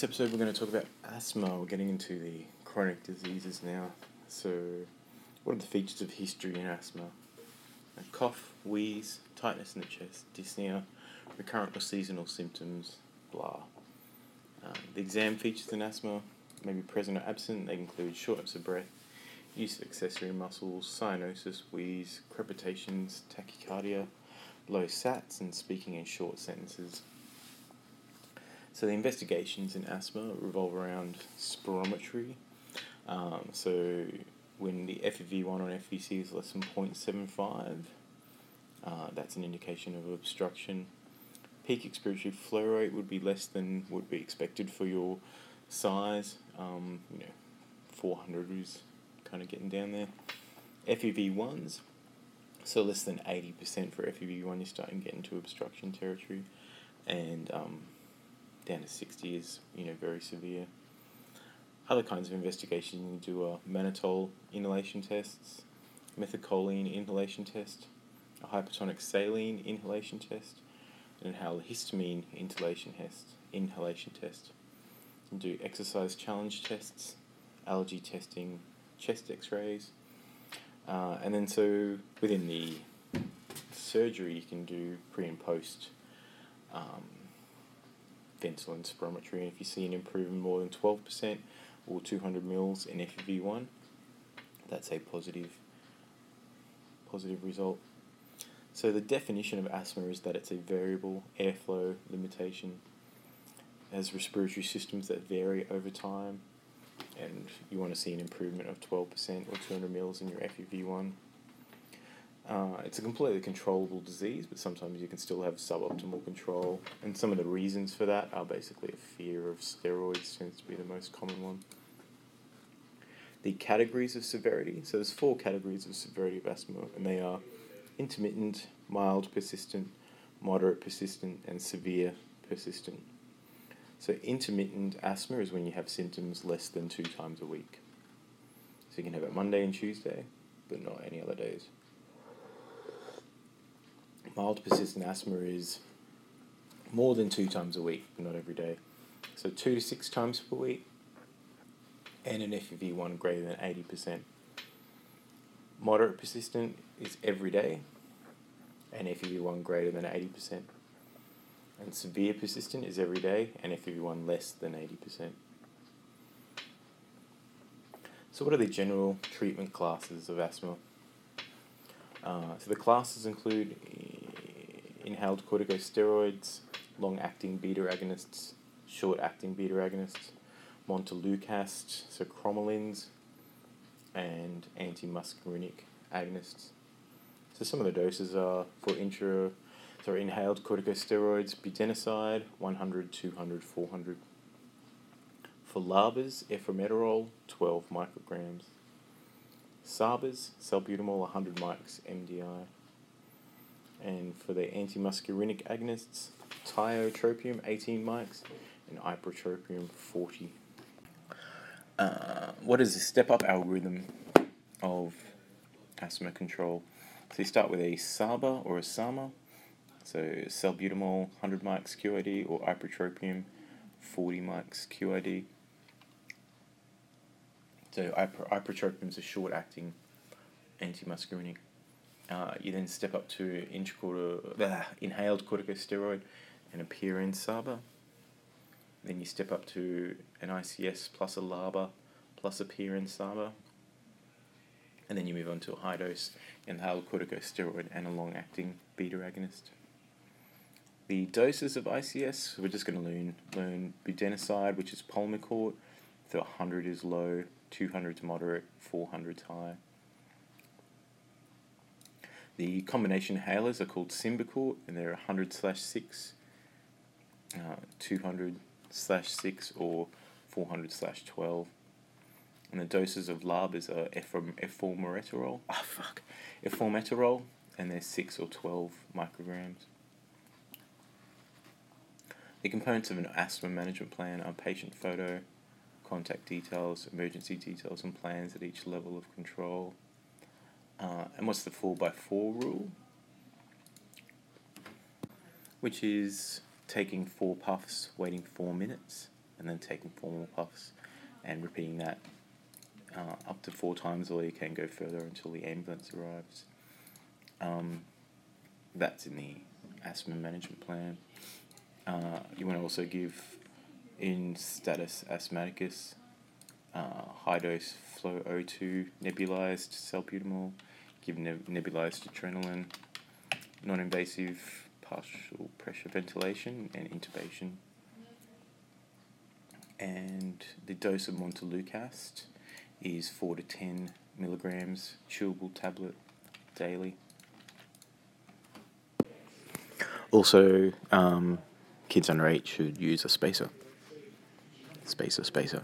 episode, we're going to talk about asthma. We're getting into the chronic diseases now. So, what are the features of history in asthma? A cough, wheeze, tightness in the chest, dyspnea, recurrent or seasonal symptoms, blah. Um, the exam features in asthma may be present or absent. They include shortness of breath, use of accessory muscles, cyanosis, wheeze, crepitations, tachycardia, low sats, and speaking in short sentences. So the investigations in asthma revolve around spirometry. Um, so when the FEV1 on FVC is less than 0.75, uh, that's an indication of obstruction. Peak expiratory flow rate would be less than would be expected for your size. Um, you know, 400 is kind of getting down there. FEV1s, so less than 80% for FEV1, you're starting to get into obstruction territory. And um, down to 60 is, you know, very severe. Other kinds of investigation you can do are mannitol inhalation tests, methacholine inhalation test, a hypertonic saline inhalation test, and a histamine inhalation test. Inhalation test. You can do exercise challenge tests, allergy testing, chest X-rays, uh, and then so within the surgery you can do pre and post um, Ventolin spirometry, and if you see an improvement more than 12% or 200 mils in FEV1, that's a positive, positive result. So the definition of asthma is that it's a variable airflow limitation. It has respiratory systems that vary over time, and you want to see an improvement of 12% or 200 mils in your FEV1. Uh, it's a completely controllable disease, but sometimes you can still have suboptimal control. And some of the reasons for that are basically a fear of steroids tends to be the most common one. The categories of severity. So there's four categories of severity of asthma, and they are intermittent, mild persistent, moderate persistent, and severe persistent. So intermittent asthma is when you have symptoms less than two times a week. So you can have it Monday and Tuesday, but not any other days mild persistent asthma is more than two times a week, but not every day. So two to six times per week, and an FEV1 greater than 80%. Moderate persistent is every day, and FEV1 greater than 80%. And severe persistent is every day, and FEV1 less than 80%. So, what are the general treatment classes of asthma? Uh, so, the classes include inhaled corticosteroids, long acting beta agonists, short acting beta agonists, montelukast, so cromolins, and antimuscarinic agonists. So some of the doses are for intra, sorry, inhaled corticosteroids, budesonide, 100, 200, 400. For LABAs, ethimerol, 12 micrograms. SABAs, salbutamol, 100 mics MDI and for the antimuscarinic agonists, tiotropium 18 mics and ipratropium 40. Uh, what is the step up algorithm of asthma control? So you start with a SABA or a SAMA, so salbutamol 100 mics QID or ipratropium 40 mics QID. So ipratropium is a short acting antimuscarinic uh, you then step up to uh, inhaled corticosteroid and a PRN SABA. Then you step up to an ICS plus a LABA plus a PRN SABA. And then you move on to a high dose inhaled corticosteroid and a long acting beta agonist. The doses of ICS, we're just going to learn, learn budesonide, which is Pulmicort. So 100 is low, 200 is moderate, 400 is high. The combination inhalers are called Symbicort, and they're 100 slash 6, uh, 200 slash 6, or 400 slash 12. And the doses of LABAs are eformoterol, oh fuck, eformoterol, and they're 6 or 12 micrograms. The components of an asthma management plan are patient photo, contact details, emergency details, and plans at each level of control. And what's the 4 by 4 rule? Which is taking four puffs, waiting four minutes, and then taking four more puffs and repeating that uh, up to four times, or you can go further until the ambulance arrives. Um, that's in the asthma management plan. Uh, you want to also give in status asthmaticus uh, high dose flow O2 nebulized salbutamol, give neb- nebulized adrenaline, non invasive partial pressure ventilation, and intubation. And the dose of Montelukast is 4 to 10 milligrams chewable tablet daily. Also, um, kids under 8 should use a spacer. Spacer, spacer.